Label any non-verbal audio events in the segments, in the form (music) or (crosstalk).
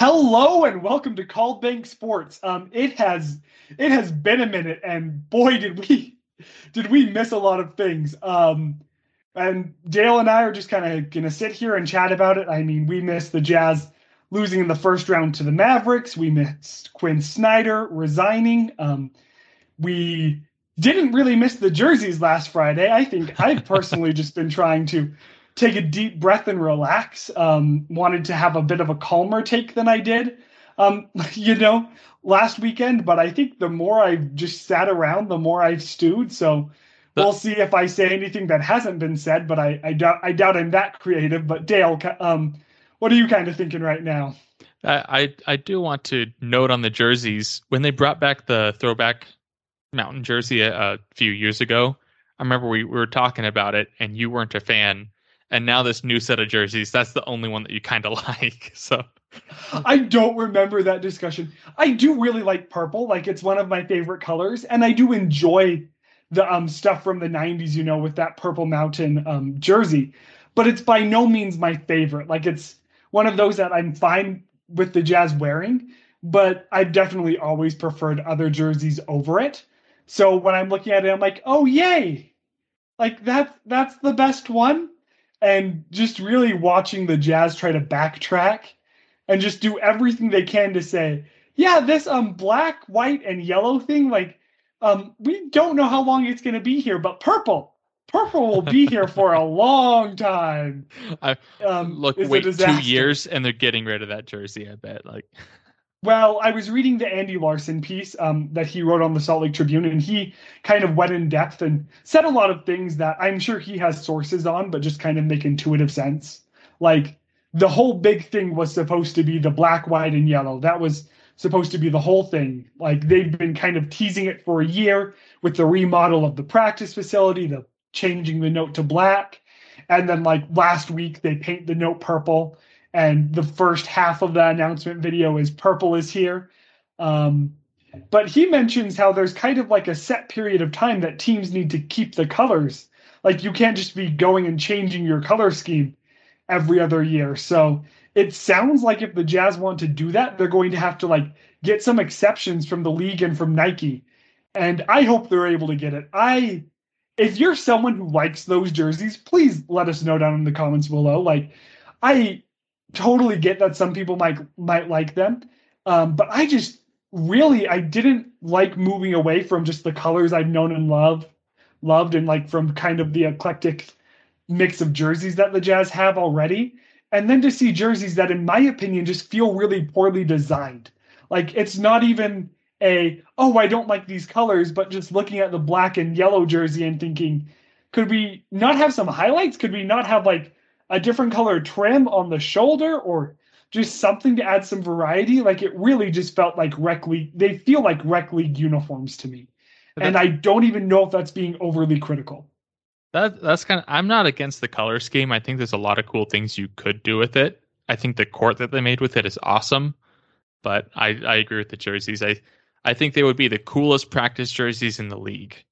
Hello and welcome to Called Bank Sports. Um, it has it has been a minute, and boy, did we (laughs) did we miss a lot of things. Um, and Dale and I are just kind of gonna sit here and chat about it. I mean, we missed the Jazz losing in the first round to the Mavericks. We missed Quin Snyder resigning. Um, we didn't really miss the jerseys last Friday. I think I've (laughs) personally just been trying to take a deep breath and relax. Um, wanted to have a bit of a calmer take than I did, um, (laughs) you know, last weekend. But I think the more I've just sat around, the more I've stewed. So we'll see if I say anything that hasn't been said. But I, I doubt I doubt I'm that creative. But Dale, um, what are you kind of thinking right now? I I do want to note on the jerseys when they brought back the throwback mountain jersey a, a few years ago. I remember we, we were talking about it, and you weren't a fan and now this new set of jerseys that's the only one that you kind of (laughs) like so. I don't remember that discussion. I do really like purple like it's one of my favorite colors and i do enjoy the um stuff from the 90s you know with that purple mountain um jersey. But it's by no means my favorite like it's one of those that i'm fine with the jazz wearing but i've definitely always preferred other jerseys over it. So when i'm looking at it i'm like oh yay! Like that's that's the best one and just really watching the Jazz try to backtrack and just do everything they can to say, yeah, this um black, white, and yellow thing, like um, we don't know how long it's gonna be here, but purple, purple will be here for a (laughs) long time. I um, look, wait two years and they're getting rid of that jersey. I bet. Like, well, I was reading the Andy Larsen piece um, that he wrote on the Salt Lake Tribune, and he kind of went in depth and said a lot of things that I'm sure he has sources on, but just kind of make intuitive sense. Like the whole big thing was supposed to be the black, white, and yellow. That was supposed to be the whole thing. Like they've been kind of teasing it for a year with the remodel of the practice facility, the changing the note to black. And then like last week they paint the note purple and the first half of the announcement video is purple is here. Um, but he mentions how there's kind of like a set period of time that teams need to keep the colors. Like you can't just be going and changing your color scheme every other year. So it sounds like if the Jazz want to do that, they're going to have to like get some exceptions from the league and from Nike. And I hope they're able to get it. I if you're someone who likes those jerseys, please let us know down in the comments below. Like I totally get that some people might might like them, um, but I just really I didn't like moving away from just the colors I've known and love loved and like from kind of the eclectic mix of jerseys that the Jazz have already. And then to see jerseys that, in my opinion, just feel really poorly designed. Like it's not even a, oh, I don't like these colors, but just looking at the black and yellow jersey and thinking, could we not have some highlights? Could we not have like a different color trim on the shoulder or just something to add some variety. Like it really just felt like rec league. They feel like rec league uniforms to me, and I don't even know if that's being overly critical. That that's kind of. I'm not against the color scheme. I think there's a lot of cool things you could do with it. I think the court that they made with it is awesome, but I I agree with the jerseys. I I think they would be the coolest practice jerseys in the league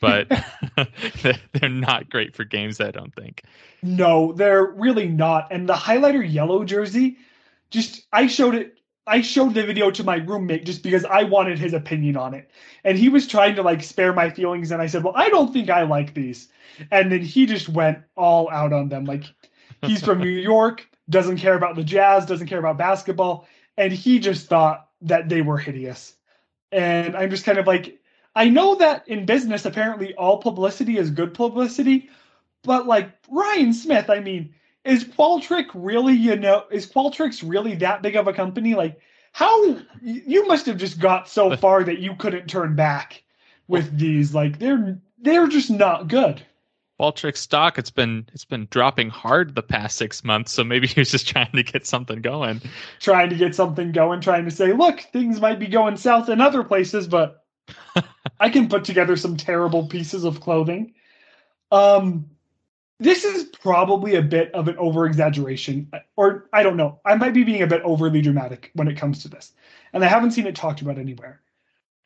but (laughs) (laughs) they're not great for games. I don't think. No, they're really not. And the highlighter yellow jersey, just I showed it. I showed the video to my roommate just because I wanted his opinion on it, and he was trying to like spare my feelings. And I said, "Well, I don't think I like these," and then he just went all out on them. Like he's from (laughs) New York, doesn't care about the Jazz, doesn't care about basketball, and he just thought that they were hideous. And I'm just kind of like, I know that in business, apparently all publicity is good publicity, but like Ryan Smith, I mean, is Qualtrics really, you know, is Qualtrics really that big of a company? Like, how you must have just got so (laughs) far that you couldn't turn back with these. Like, they're they're just not good. Qualtrics stock it's been it's been dropping hard the past six months, so maybe (laughs) he was just trying to get something going. Trying to get something going, trying to say, look, things might be going south in other places, but (laughs) I can put together some terrible pieces of clothing. Um, this is probably a bit of an over exaggeration, or I don't know. I might be being a bit overly dramatic when it comes to this, and I haven't seen it talked about anywhere.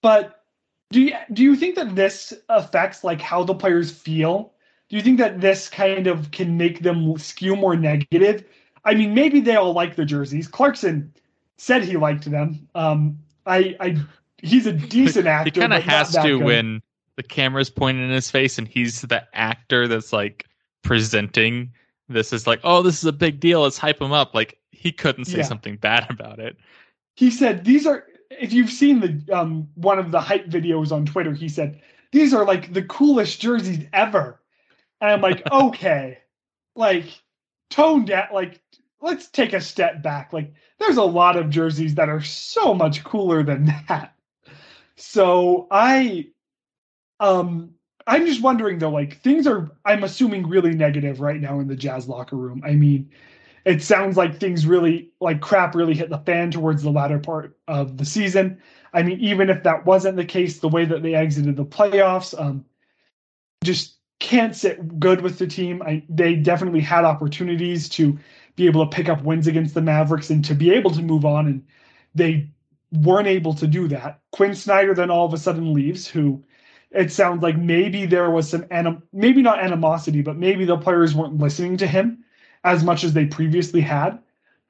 But do you do you think that this affects like how the players feel? Do you think that this kind of can make them skew more negative? I mean, maybe they all like the jerseys. Clarkson said he liked them. Um, I, I, he's a decent actor. he kind of has to good. when the camera's pointed in his face and he's the actor that's like presenting this is like, oh, this is a big deal. Let's hype him up. Like he couldn't say Yeah. something bad (laughs) about it. he said these are if you've seen the um one of the hype videos on twitter he said these are like the coolest jerseys ever and i'm like (laughs) okay like tone down like let's take a step back like there's a lot of jerseys that are so much cooler than (laughs) that so i um i'm just wondering though like things are i'm assuming really negative right now in the jazz locker room i mean it sounds like things really like crap really hit the fan towards the latter part of the season. I mean, even if that wasn't the case, the way that they exited the playoffs, um, just can't sit good with the team. I, they definitely had opportunities to be able to pick up wins against the Mavericks and to be able to move on, and they weren't able to do that. Quin Snyder then all of a sudden leaves, who it sounds like maybe there was some anim- maybe not animosity, but maybe the players weren't listening to him as much as they previously had.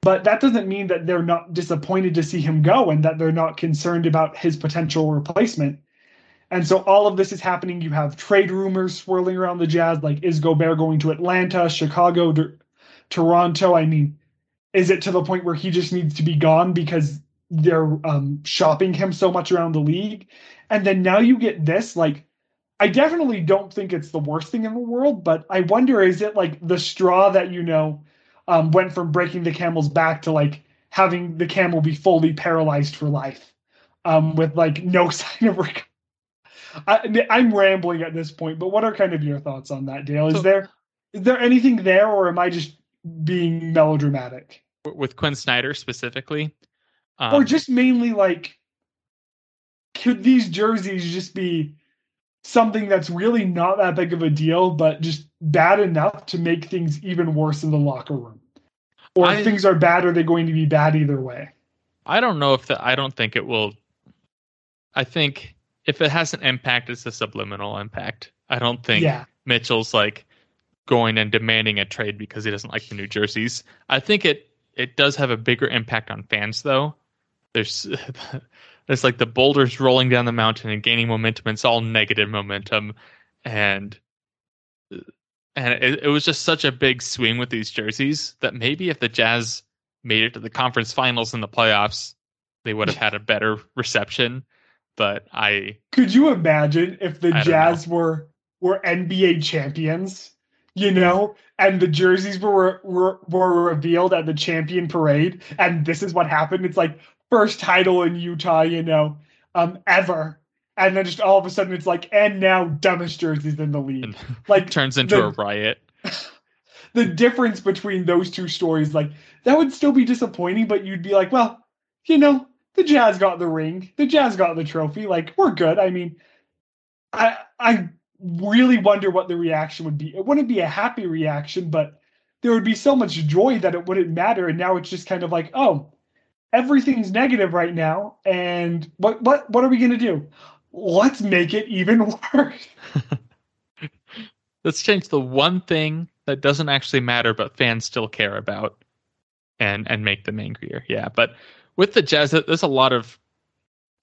But that doesn't mean that they're not disappointed to see him go and that they're not concerned about his potential replacement. And so all of this is happening. You have trade rumors swirling around the Jazz, like is Gobert going to Atlanta, Chicago, Dur- Toronto? I mean, is it to the point where he just needs to be gone because they're um, shopping him so much around the league? And then now you get this, like, I definitely don't think it's the worst thing in the world, but I wonder is it like the straw that you know um, went from breaking the camel's back to like having the camel be fully paralyzed for life um, with like no (laughs) sign of recovery. I, I'm rambling at this point, but what are kind of your thoughts on that, Dale? Is So- there is there anything there, or am I just being melodramatic, With Quin Snyder specifically. Um, or just mainly like could these jerseys just be something that's really not that big of a deal, but just bad enough to make things even worse in the locker room? Or I- if things are bad, are they going to be bad either way? I don't know if the, I don't think it will. I think if it has an impact, it's a subliminal impact. I don't think Yeah. Mitchell's like going and demanding a trade because he doesn't like the new jerseys. I think it it does have a bigger impact on fans though. There's (laughs) there's like the boulders rolling down the mountain and gaining momentum. It's all negative momentum, and and it, it was just such a big swing with these jerseys that maybe if the Jazz made it to the conference finals in the playoffs, they would have had a better reception. But I Could you imagine if the I Jazz were were NBA champions, you know, and the jerseys were, were were revealed at the champion parade, and this is what happened? It's like first title in Utah, you know, um, ever, and then just all of a sudden it's like, and now dumbest jerseys in the league. (laughs) Like turns into the- a riot. (laughs) the difference between those two stories, like that would still be disappointing, but you'd be like, well, you know, the Jazz got the ring, the Jazz got the trophy, like we're good. I mean, I I really wonder what the reaction would be. It wouldn't be a happy reaction, but there would be so much joy that it wouldn't matter. And now it's just kind of like, oh, everything's negative right now, and what what what are we gonna do? Let's make it even (laughs) worse. Let's change the one thing that doesn't actually matter, but fans still care about, and and make them angrier. Yeah, but with the Jazz, there's a lot of.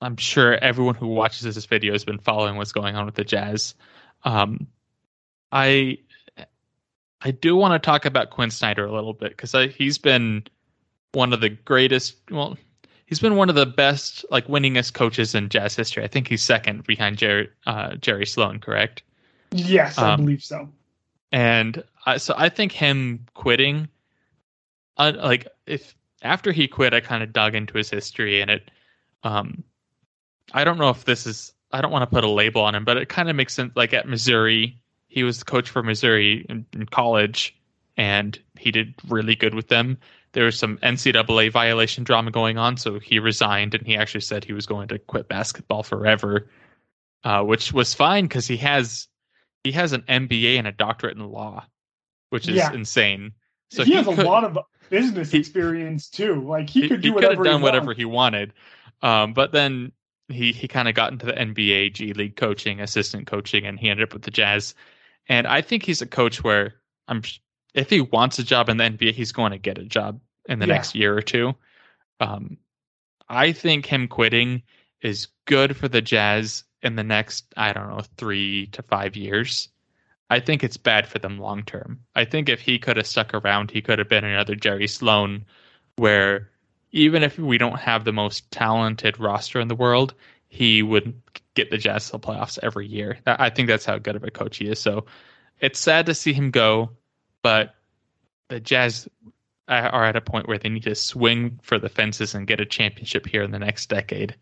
I'm sure everyone who watches this video has been following what's going on with the Jazz. Um, I I do want to talk about Quin Snyder a little bit because he's been one of the greatest. Well, he's been one of the best, like winningest coaches in Jazz history. I think he's second behind Jerry uh, Jerry Sloan, correct? Yes, I Um, believe so. And I, so I think him quitting, uh, like if after he quit, I kind of dug into his history, and it, um, I don't know if this is, I don't want to put a label on him, but it kind of makes sense. Like at Missouri, he was the coach for Missouri in, in college, and he did really good with them. There was some NCAA violation drama going on, so he resigned, and he actually said he was going to quit basketball forever, uh, which was fine because he has he has an MBA and a doctorate in law, which is Yeah. insane. So he, has could- a lot of business he- experience too. Like he, could do could whatever have done he whatever he wanted. Um, but then he he kind of got into the NBA G League coaching, assistant coaching, and he ended up with the Jazz. And I think he's a coach where I'm if he wants a job in the NBA, he's going to get a job in the Yeah. next year or two. Um, I think him quitting is good for the Jazz in the next, I don't know, three to five years. I think it's bad for them long term. I think if he could have stuck around, he could have been another Jerry Sloan, where even if we don't have the most talented roster in the world, he would get the Jazz to the playoffs every year. I think that's how good of a coach he is. So it's sad to see him go, but the Jazz are at a point where they need to swing for the fences and get a championship here in the next decade.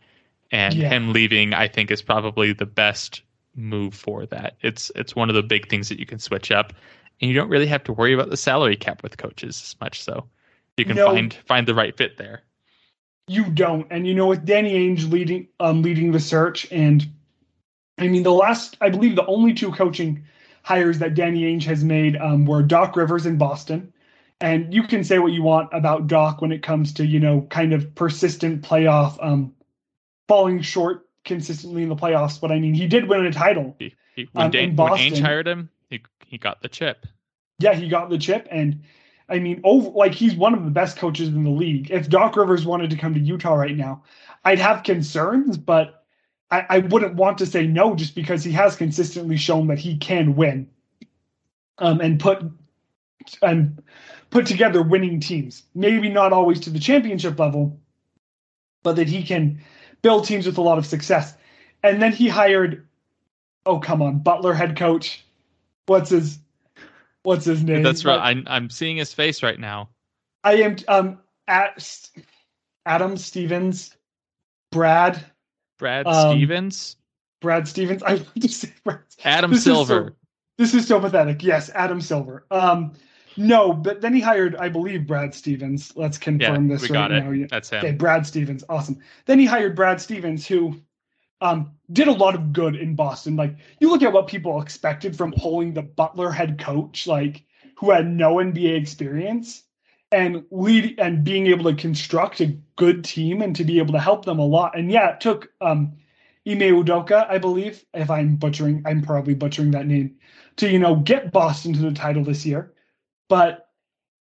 And yeah. him leaving, I think, is probably the best move for that. It's it's one of the big things that you can switch up, and you don't really have to worry about the salary cap with coaches as much. So you can no, find find the right fit there. You don't, and you know with Danny Ainge leading um leading the search, and I mean the last I believe the only two coaching hires that Danny Ainge has made um, were Doc Rivers in Boston. And you can say what you want about Doc when it comes to, you know, kind of persistent playoff um, falling short consistently in the playoffs, but I mean, he did win a title. He, he, when, um, Dan, when Ainge hired him, he he got the chip. Yeah, he got the chip, and I mean, over like he's one of the best coaches in the league. If Doc Rivers wanted to come to Utah right now, I'd have concerns, but I, I wouldn't want to say no just because he has consistently shown that he can win, um, and put and put together winning teams. Maybe not always to the championship level, but that he can build teams with a lot of success. And then he hired, oh come on, Butler head coach. What's his what's his name? That's right. I'm I'm seeing his face right now. I am um at Adam Stevens, Brad. Brad um, Stevens. Brad Stevens. (laughs) I want to say Brad. Adam this Silver. Is so, this is so pathetic. Yes, Adam Silver. Um, no, but then he hired, I believe, Brad Stevens. Let's confirm yeah, this we right got now. It. That's him. Okay, Brad Stevens, awesome. Then he hired Brad Stevens, who um, did a lot of good in Boston. Like you look at what people expected from pulling the Butler head coach, like who had no NBA experience, and lead and being able to construct a good team and to be able to help them a lot. And yeah, it took um, Ime Udoka, I believe, if I'm butchering, I'm probably butchering that name, to you know get Boston to the title this year. But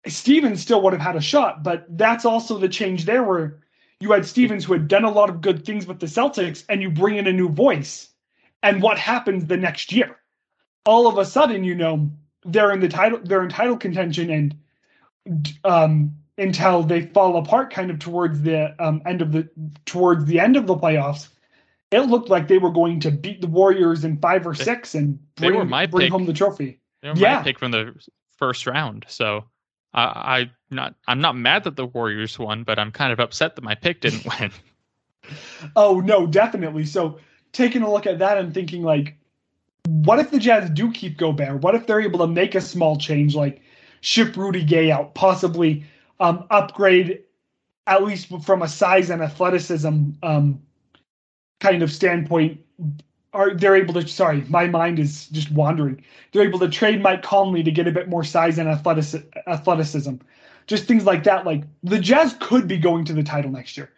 Stevens still would have had a shot. But that's also the change there where you had Stevens who had done a lot of good things with the Celtics and you bring in a new voice. And what happens the next year? All of a sudden, you know, they're in the title, they're in title contention and um, until they fall apart kind of towards the um, end of the towards the end of the playoffs it looked like they were going to beat the warriors in five or six and bring, they were my bring pick. home the trophy they were yeah. my pick from the first round. So I, I not I'm not mad that the Warriors won, but I'm kind of upset that my pick didn't win. (laughs) oh no, definitely. So taking a look at that and thinking like, what if the Jazz do keep Gobert? What if they're able to make a small change, like ship Rudy Gay out, possibly um, upgrade at least from a size and athleticism um, kind of standpoint. Are they're able to sorry my mind is just wandering. They're able to trade mike conley to get a bit more size and athleticism. Just things like that like the jazz could be going to the title next year.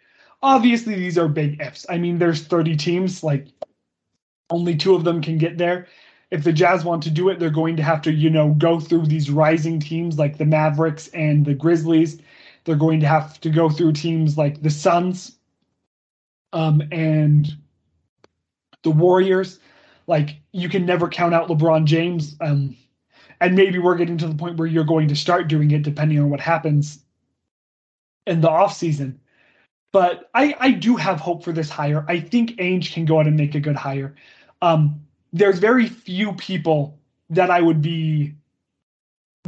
Obviously these are big ifs. I mean there's 30 teams like only two of them can get there if the jazz want to do it they're going to have to you know go through these rising teams like the mavericks and the grizzlies they're going to have to go through teams like the suns um, and the Warriors. Like you can never count out LeBron James. Um, and maybe we're getting to the point where you're going to start doing it depending on what happens in the off season. But I, I do have hope for this hire. I think Ainge can go out and make a good hire. Um, there's very few people that I would be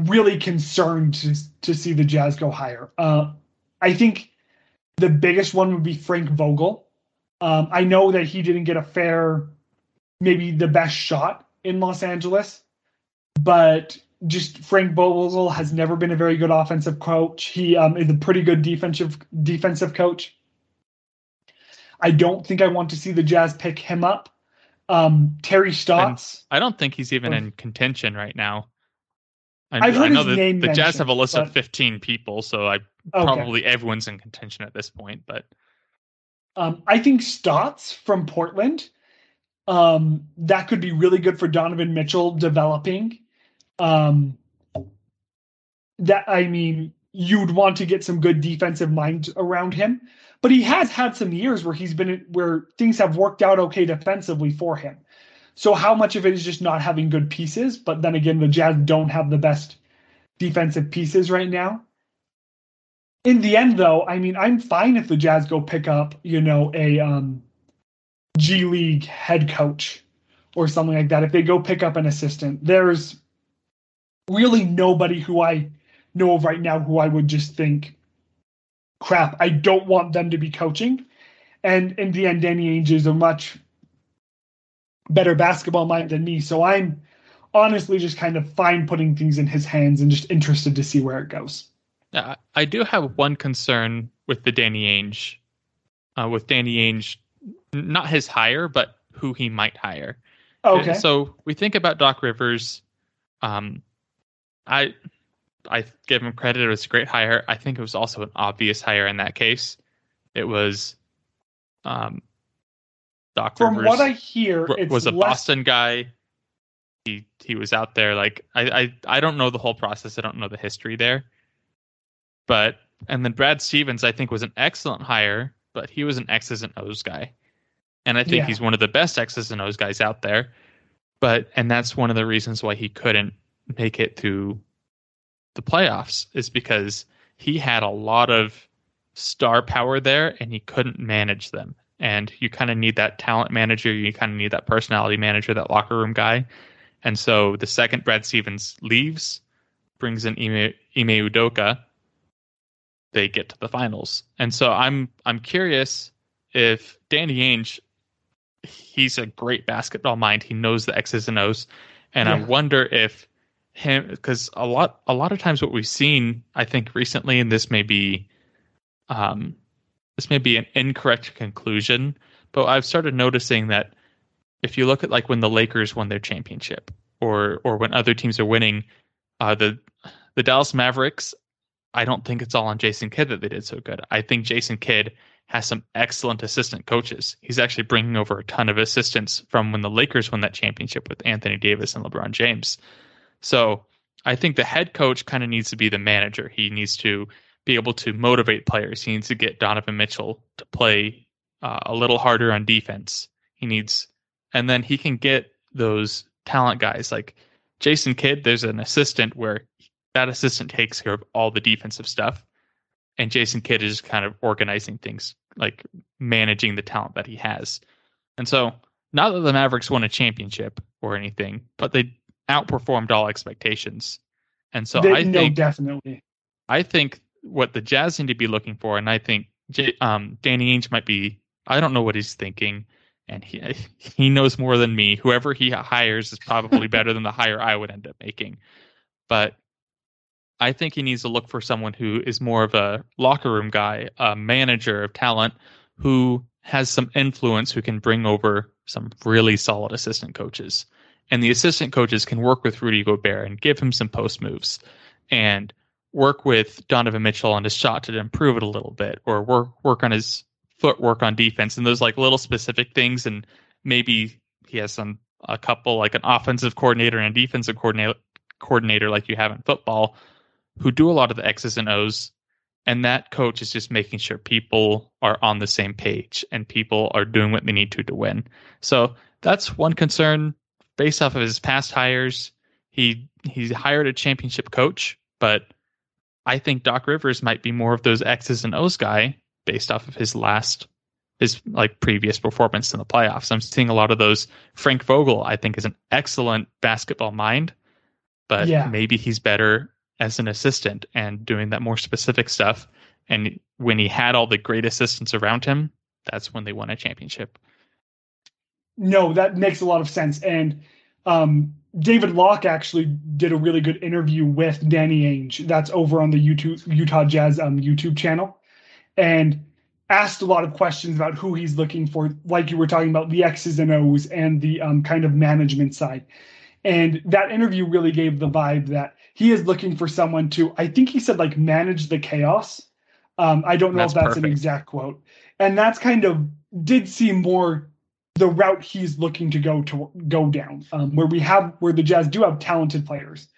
really concerned to, to see the Jazz go higher. Uh, I think the biggest one would be Frank Vogel. Um, I know that he didn't get a fair, maybe the best shot in Los Angeles, but just Frank Vogel has never been a very good offensive coach. He um, is a pretty good defensive defensive coach. I don't think I want to see the Jazz pick him up. Um, Terry Stotts. And I don't think he's even in contention right now. I, I've heard I know his name the Jazz have a list but... of 15 people, so I okay. probably everyone's in contention at this point. But um, I think Stotts from Portland, um, that could be really good for Donovan Mitchell developing. Um, that I mean, you'd want to get some good defensive mind around him. But he has had some years where he's been where things have worked out okay defensively for him. So how much of it is just not having good pieces? But then again, the Jazz don't have the best defensive pieces right now. In the end, though, I mean, I'm fine if the Jazz go pick up, you know, a um, G League head coach or something like that. If they go pick up an assistant, there's really nobody who I know of right now who I would just think, crap, I don't want them to be coaching. And in the end, Danny Ainge is a much better basketball mind than me. So I'm honestly just kind of fine putting things in his hands and just interested to see where it goes. Yeah, I do have one concern with the Danny Ainge, uh, with Danny Ainge, not his hire, but who he might hire. Okay. So we think about Doc Rivers. Um, I I give him credit; it was a great hire. I think it was also an obvious hire in that case. It was, um, Doc From Rivers what I hear, it's was a less, Boston guy. He he was out there. Like I, I I don't know the whole process. I don't know the history there. But and then Brad Stevens, I think, was an excellent hire, but he was an X's and O's guy, and I think Yeah. he's one of the best X's and O's guys out there. But and that's one of the reasons why he couldn't make it to the playoffs is because he had a lot of star power there and he couldn't manage them. And you kind of need that talent manager, you kind of need that personality manager, that locker room guy. And so the second Brad Stevens leaves, brings in Ime, Ime Udoka, they get to the finals. And so I'm I'm curious if Danny Ainge, he's a great basketball mind. He knows the X's and O's, and I wonder if him because a lot a lot of times what we've seen, I think recently, and this may be, um, this may be an incorrect conclusion, but I've started noticing that if you look at like when the Lakers won their championship, or or when other teams are winning, uh, the the Dallas Mavericks. I don't think it's all on Jason Kidd that they did so good. I think Jason Kidd has some excellent assistant coaches. He's actually bringing over a ton of assistants from when the Lakers won that championship with Anthony Davis and LeBron James. So I think the head coach kind of needs to be the manager. He needs to be able to motivate players. He needs to get Donovan Mitchell to play uh, a little harder on defense. He needs, and then he can get those talent guys like Jason Kidd. There's an assistant where that assistant takes care of all the defensive stuff, and Jason Kidd is kind of organizing things, like managing the talent that he has. And so, not that the Mavericks won a championship or anything, but they outperformed all expectations. And so they, I no, think definitely. I think what the Jazz need to be looking for, and I think um, Danny Ainge might be. I don't know what he's thinking, and he (laughs) he knows more than me. Whoever he hires is probably (laughs) better than the hire I would end up making. But I think he needs to look for someone who is more of a locker room guy, a manager of talent, who has some influence, who can bring over some really solid assistant coaches. And the assistant coaches can work with Rudy Gobert and give him some post moves and work with Donovan Mitchell on his shot to improve it a little bit, or work work on his footwork on defense and those like little specific things. And maybe he has some a couple like an offensive coordinator and a defensive coordinator coordinator like you have in football who do a lot of the X's and O's. And that coach is just making sure people are on the same page and people are doing what they need to to win. So that's one concern based off of his past hires. He he hired a championship coach, but I think Doc Rivers might be more of those X's and O's guy based off of his last his like previous performance in the playoffs. I'm seeing a lot of those. Frank Vogel, I think, is an excellent basketball mind, but Yeah. maybe he's better as an assistant and doing that more specific stuff. And when he had all the great assistants around him, that's when they won a championship. No, that makes a lot of sense. And um, David Locke actually did a really good interview with Danny Ainge. That's over on the YouTube Utah Jazz um, YouTube channel, and asked a lot of questions about who he's looking for, like you were talking about the X's and O's and the um, kind of management side. And that interview really gave the vibe that he is looking for someone to, I think he said, like manage the chaos. Um, I don't know That's if that's an exact quote. And that's kind of did seem more the route he's looking to go to go down, um, where we have where the Jazz do have talented players,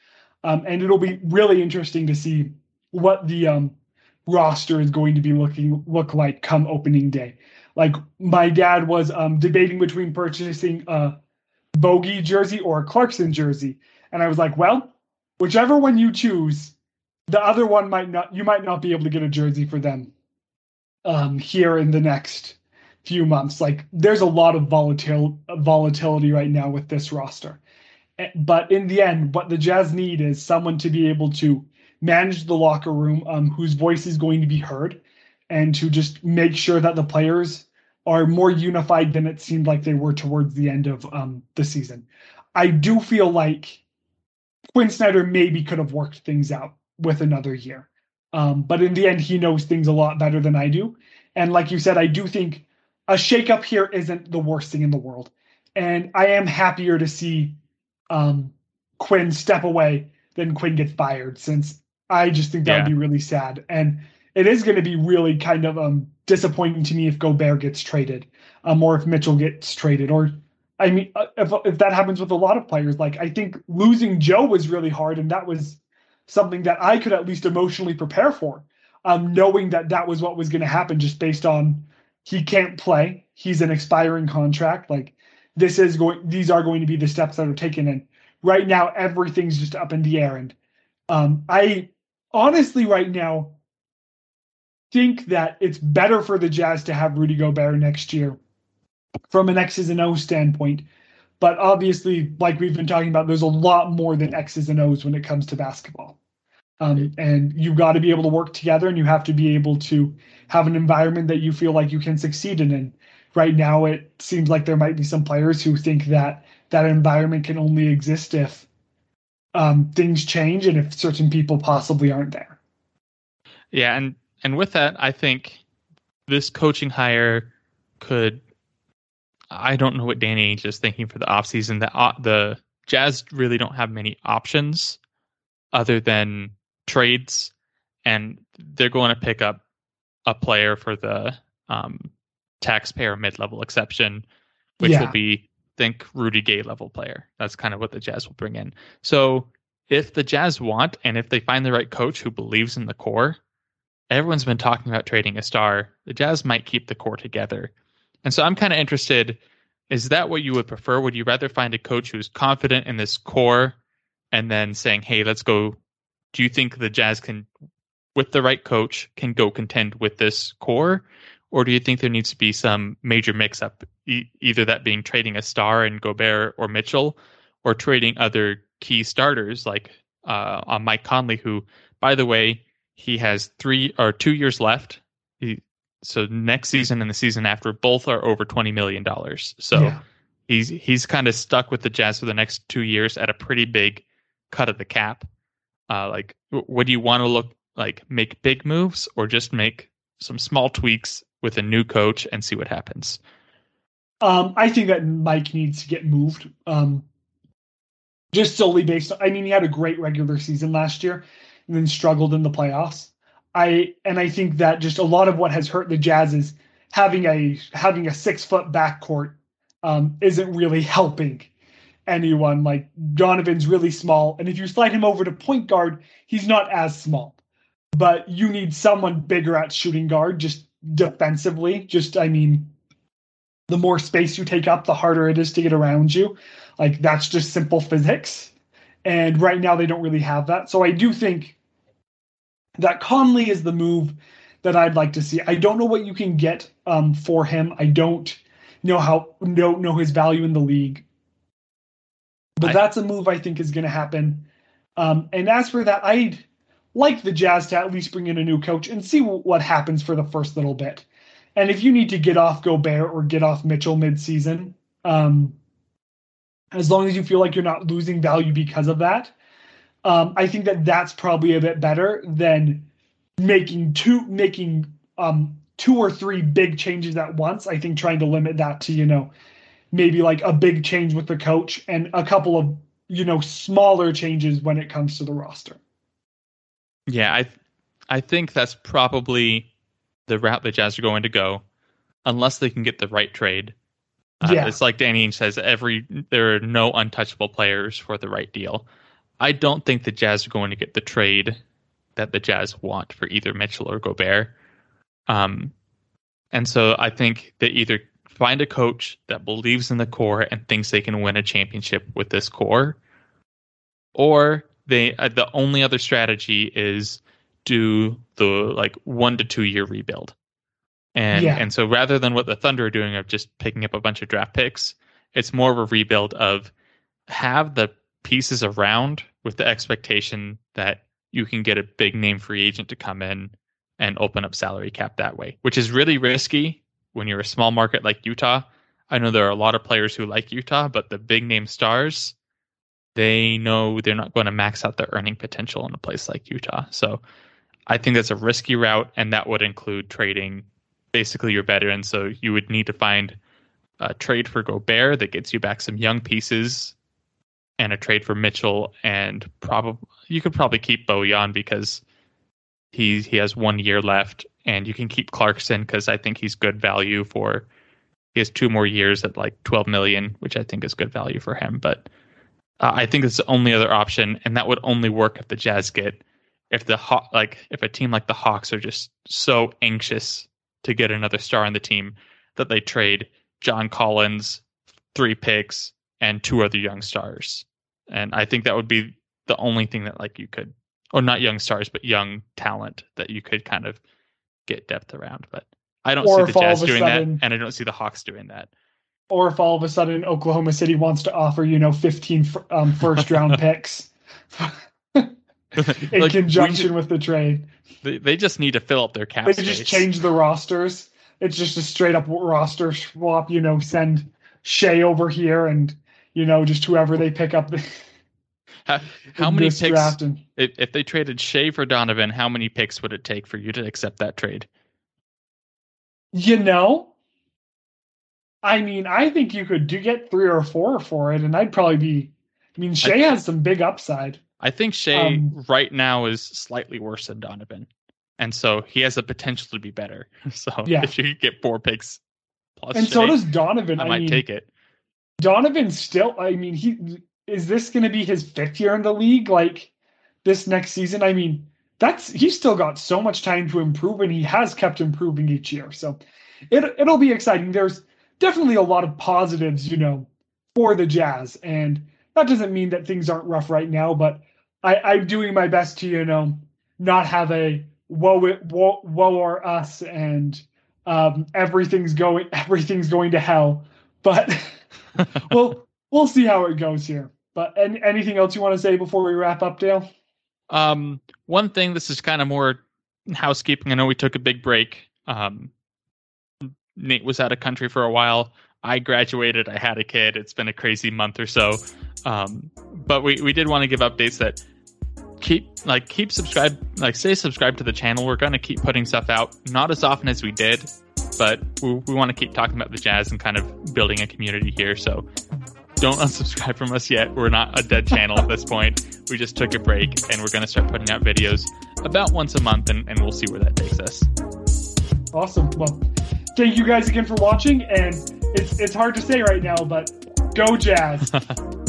um, and it'll be really interesting to see what the um, roster is going to be looking look like come opening day. Like my dad was um, debating between purchasing a Bogey jersey or a Clarkson jersey, and I was like, well, whichever one you choose, the other one might not. You might not be able to get a jersey for them um, here in the next few months. Like there's a lot of volatil- volatility right now with this roster. Eh, but in the end, what the Jazz need is someone to be able to manage the locker room, um, whose voice is going to be heard, and to just make sure that the players are more unified than it seemed like they were towards the end of um, the season. I do feel like Quin Snyder maybe could have worked things out with another year. Um, but in the end, he knows things a lot better than I do. And like you said, I do think a shakeup here isn't the worst thing in the world. And I am happier to see um, Quin step away than Quin get fired, since I just think that yeah. would be really sad. And it is going to be really kind of um, disappointing to me if Gobert gets traded, um, or if Mitchell gets traded, or I mean, uh, if, if that happens with a lot of players, like I think losing Joe was really hard, and that was something that I could at least emotionally prepare for, um, knowing that that was what was going to happen just based on he can't play. He's an expiring contract. Like this is going, these are going to be the steps that are taken. And right now, everything's just up in the air. And um, I honestly, right now, think that it's better for the Jazz to have Rudy Gobert next year from an X's and O's standpoint. But obviously, like we've been talking about, there's a lot more than X's and O's when it comes to basketball. Um, and you've got to be able to work together and you have to be able to have an environment that you feel like you can succeed in. And right now, it seems like there might be some players who think that that environment can only exist if um, things change and if certain people possibly aren't there. Yeah, and and with that, I think this coaching hire could. I don't know what Danny Ainge is thinking for the offseason. The uh, the Jazz really don't have many options other than trades, and they're going to pick up a player for the um, taxpayer mid-level exception, which yeah. will be think Rudy Gay level player. That's kind of what the Jazz will bring in. So if the Jazz want and if they find the right coach who believes in the core, everyone's been talking about trading a star. The Jazz might keep the core together. And so I'm kind of interested is that what you would prefer? Would you rather find a coach who's confident in this core and then saying, "Hey, let's go do you think the Jazz can, with the right coach, can go contend with this core? Or do you think there needs to be some major mix up, e- either that being trading a star in Gobert or Mitchell, or trading other key starters like uh, on Mike Conley, who, by the way, he has three or two years left. He, so next season and the season after, both are over twenty million dollars. So yeah. he's he's kind of stuck with the Jazz for the next two years at a pretty big cut of the cap. Uh, like, would you want to look like make big moves or just make some small tweaks with a new coach and see what happens? Um, I think that Mike needs to get moved. Um, just solely based on, I mean, he had a great regular season last year and then struggled in the playoffs. I and I think that just a lot of what has hurt the Jazz is having a having a six foot backcourt um, isn't really helping anyone. Like Donovan's really small, and if you slide him over to point guard, he's not as small. But you need someone bigger at shooting guard, just defensively. Just I mean, the more space you take up, the harder it is to get around you. Like that's just simple physics. And right now they don't really have that. So I do think that Conley is the move that I'd like to see. I don't know what you can get um, for him. I don't know how don't know his value in the league. But I, that's a move I think is going to happen. Um, and as for that, I'd like the Jazz to at least bring in a new coach and see w- what happens for the first little bit. And if you need to get off Gobert or get off Mitchell midseason, um, as long as you feel like you're not losing value because of that, um, I think that that's probably a bit better than making two making um, two or three big changes at once. I think trying to limit that to you know maybe like a big change with the coach and a couple of you know smaller changes when it comes to the roster. Yeah, I I think that's probably the route the Jazz are going to go, unless they can get the right trade. Uh, yeah. It's like Danny says, every there are no untouchable players for the right deal. I don't think the Jazz are going to get the trade that the Jazz want for either Mitchell or Gobert. Um, and so I think they either find a coach that believes in the core and thinks they can win a championship with this core, or they uh, the only other strategy is do the like one to two year rebuild. And Yeah. and so rather than what the Thunder are doing of just picking up a bunch of draft picks, it's more of a rebuild of have the pieces around with the expectation that you can get a big name free agent to come in and open up salary cap that way, which is really risky when you're a small market like Utah. I know there are a lot of players who like Utah, but the big name stars, they know they're not going to max out their earning potential in a place like Utah. So I think that's a risky route, and that would include trading basically your veterans. So you would need to find a trade for Gobert that gets you back some young pieces, and a trade for Mitchell, and probably you could probably keep Bojan because he he has one year left, and you can keep Clarkson because I think he's good value for. He has two more years at like 12 million, which I think is good value for him. But uh, I think it's the only other option, and that would only work if the Jazz get if the Haw- like if a team like the Hawks are just so anxious to get another star on the team that they trade John Collins, three picks, and two other young stars. And I think that would be the only thing that like you could or not young stars, but young talent that you could kind of get depth around. But I don't Or see the Jazz doing sudden- that, and I don't see the Hawks doing that. Or if all of a sudden Oklahoma City wants to offer, you know, 15 um, first round (laughs) picks (laughs) in Like, conjunction ju- with the trade. they, they just need to fill up their cap They space. just change the rosters. It's just a straight up roster swap, you know, send Shai over here and, you know, just whoever they pick up. (laughs) (laughs) How, how many picks? draft and- If, if they traded Shai for Donovan, how many picks would it take for you to accept that trade? You know, I mean, I think you could do get three or four for it, and I'd probably be. I mean, Shai has some big upside. I think Shai Um, right now is slightly worse than Donovan, and so he has the potential to be better. (laughs) So Yeah. if you get four picks plus, And Shai, so does Donovan. I I, might mean, take it. Donovan still. I mean, he is this going to be his fifth year in the league? Like this next season? I mean, that's he's still got so much time to improve, and he has kept improving each year. So it it'll be exciting. There's definitely a lot of positives, you know, for the Jazz, and that doesn't mean that things aren't rough right now. But I, I'm doing my best to, you know, not have a woe it woe, woe or us, and um, everything's going (laughs) everything's going to hell. But (laughs) well, we'll see how it goes here. But an anything else you want to say before we wrap up, Dale? Um, one thing, this is kind of more housekeeping. I know we took a big break. Um, Nate was out of country for a while. I graduated. I had a kid. It's been a crazy month or so. Um, but we, we did want to give updates that keep like keep subscribe like stay subscribed to the channel. We're gonna keep putting stuff out, not as often as we did, but we, we want to keep talking about the jazz and kind of building a community here. So don't unsubscribe from us yet. We're not a dead channel at this point. We just took a break and we're going to start putting out videos about once a month and, and we'll see where that takes us. Awesome. Well, thank you guys again for watching. And it's it's hard to say right now, but go Jazz. (laughs)